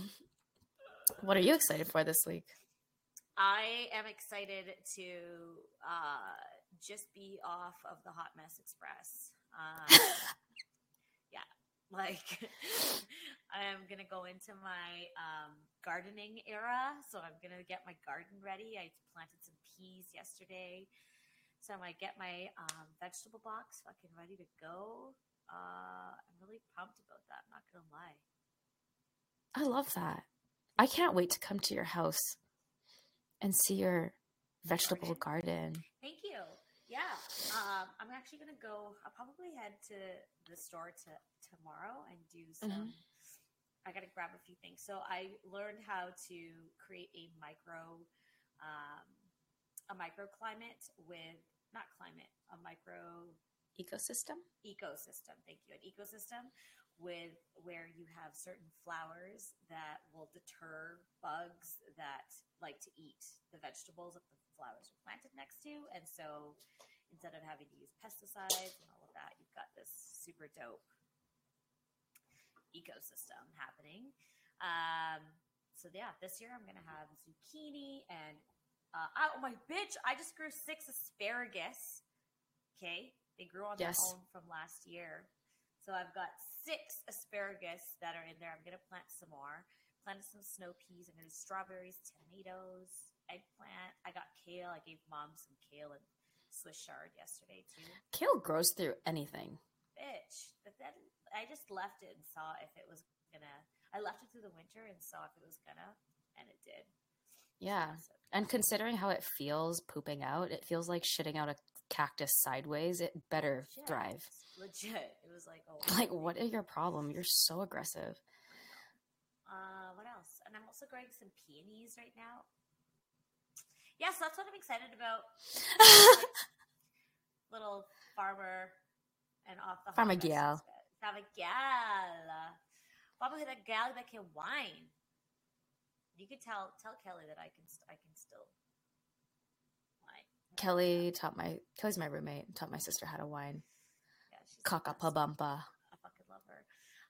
What are you excited for this week? I am excited to uh, just be off of the Hot Mess Express. Um, yeah, like I am gonna go into my um, gardening era, so I'm gonna get my garden ready. I planted some peas yesterday, so I might get my um, vegetable box fucking ready to go. Uh, I'm really pumped about that. I'm not gonna lie. I love that. I can't wait to come to your house and see your vegetable garden. Thank you. Yeah, um, I'm actually gonna go. I'll probably head to the store to tomorrow and do some. Mhm. I gotta grab a few things. So I learned how to create a micro, um, a microclimate with not climate, a micro Ecosystem. ecosystem. Thank you. An ecosystem with where you have certain flowers that will deter bugs that like to eat the vegetables that the flowers are planted next to. And so instead of having to use pesticides and all of that, you've got this super dope ecosystem happening. Um, so yeah, this year I'm gonna have zucchini and uh, oh my bitch! I just grew six asparagus. Okay, they grew on Yes. their own from last year. So I've got six asparagus that are in there. I'm gonna plant some more. Planted some snow peas. I'm gonna do strawberries, tomatoes, eggplant. I got kale. I gave mom some kale and Swiss chard yesterday too. Kale grows through anything. Bitch, but then I just left it and saw if it was gonna. I left it through the winter and saw if it was gonna, and it did. Yeah. And considering how it feels pooping out, it feels like shitting out a cactus sideways. It better Legit. thrive. Legit. It was like, oh. Like, what is your problem? You're so aggressive. Uh, what else? And I'm also growing some peonies right now. Yes, that's what I'm excited about. Little farmer and off the Farmer gal. Farmer gal. Farmer gal that can wine. You could tell tell Kelly that I can I can still wine. Kelly taught my Kelly's my roommate. Taught my sister how to wine. Yeah, she's best. I fucking love her.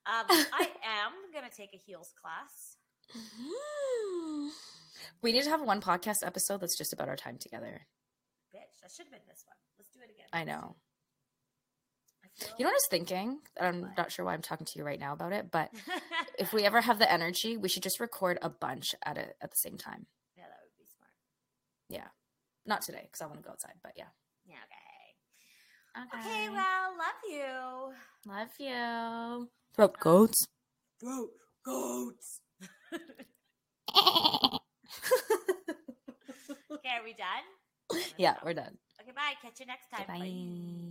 Um, I am gonna take a heels class. We need to have one podcast episode that's just about our time together. Bitch, that should have been this one. Let's do it again. I know. I feel You know what I was thinking? I'm What? not sure why I'm talking to you right now about it, but if we ever have the energy, we should just record a bunch at it at the same time. yeah, that would be smart. Yeah, not today because I want to go outside, but yeah. Yeah, okay. Okay, well, love you. love you. Throat um, goats. Throat goats. okay, are we done? yeah, we're done. Okay, bye. Catch you next time. Bye.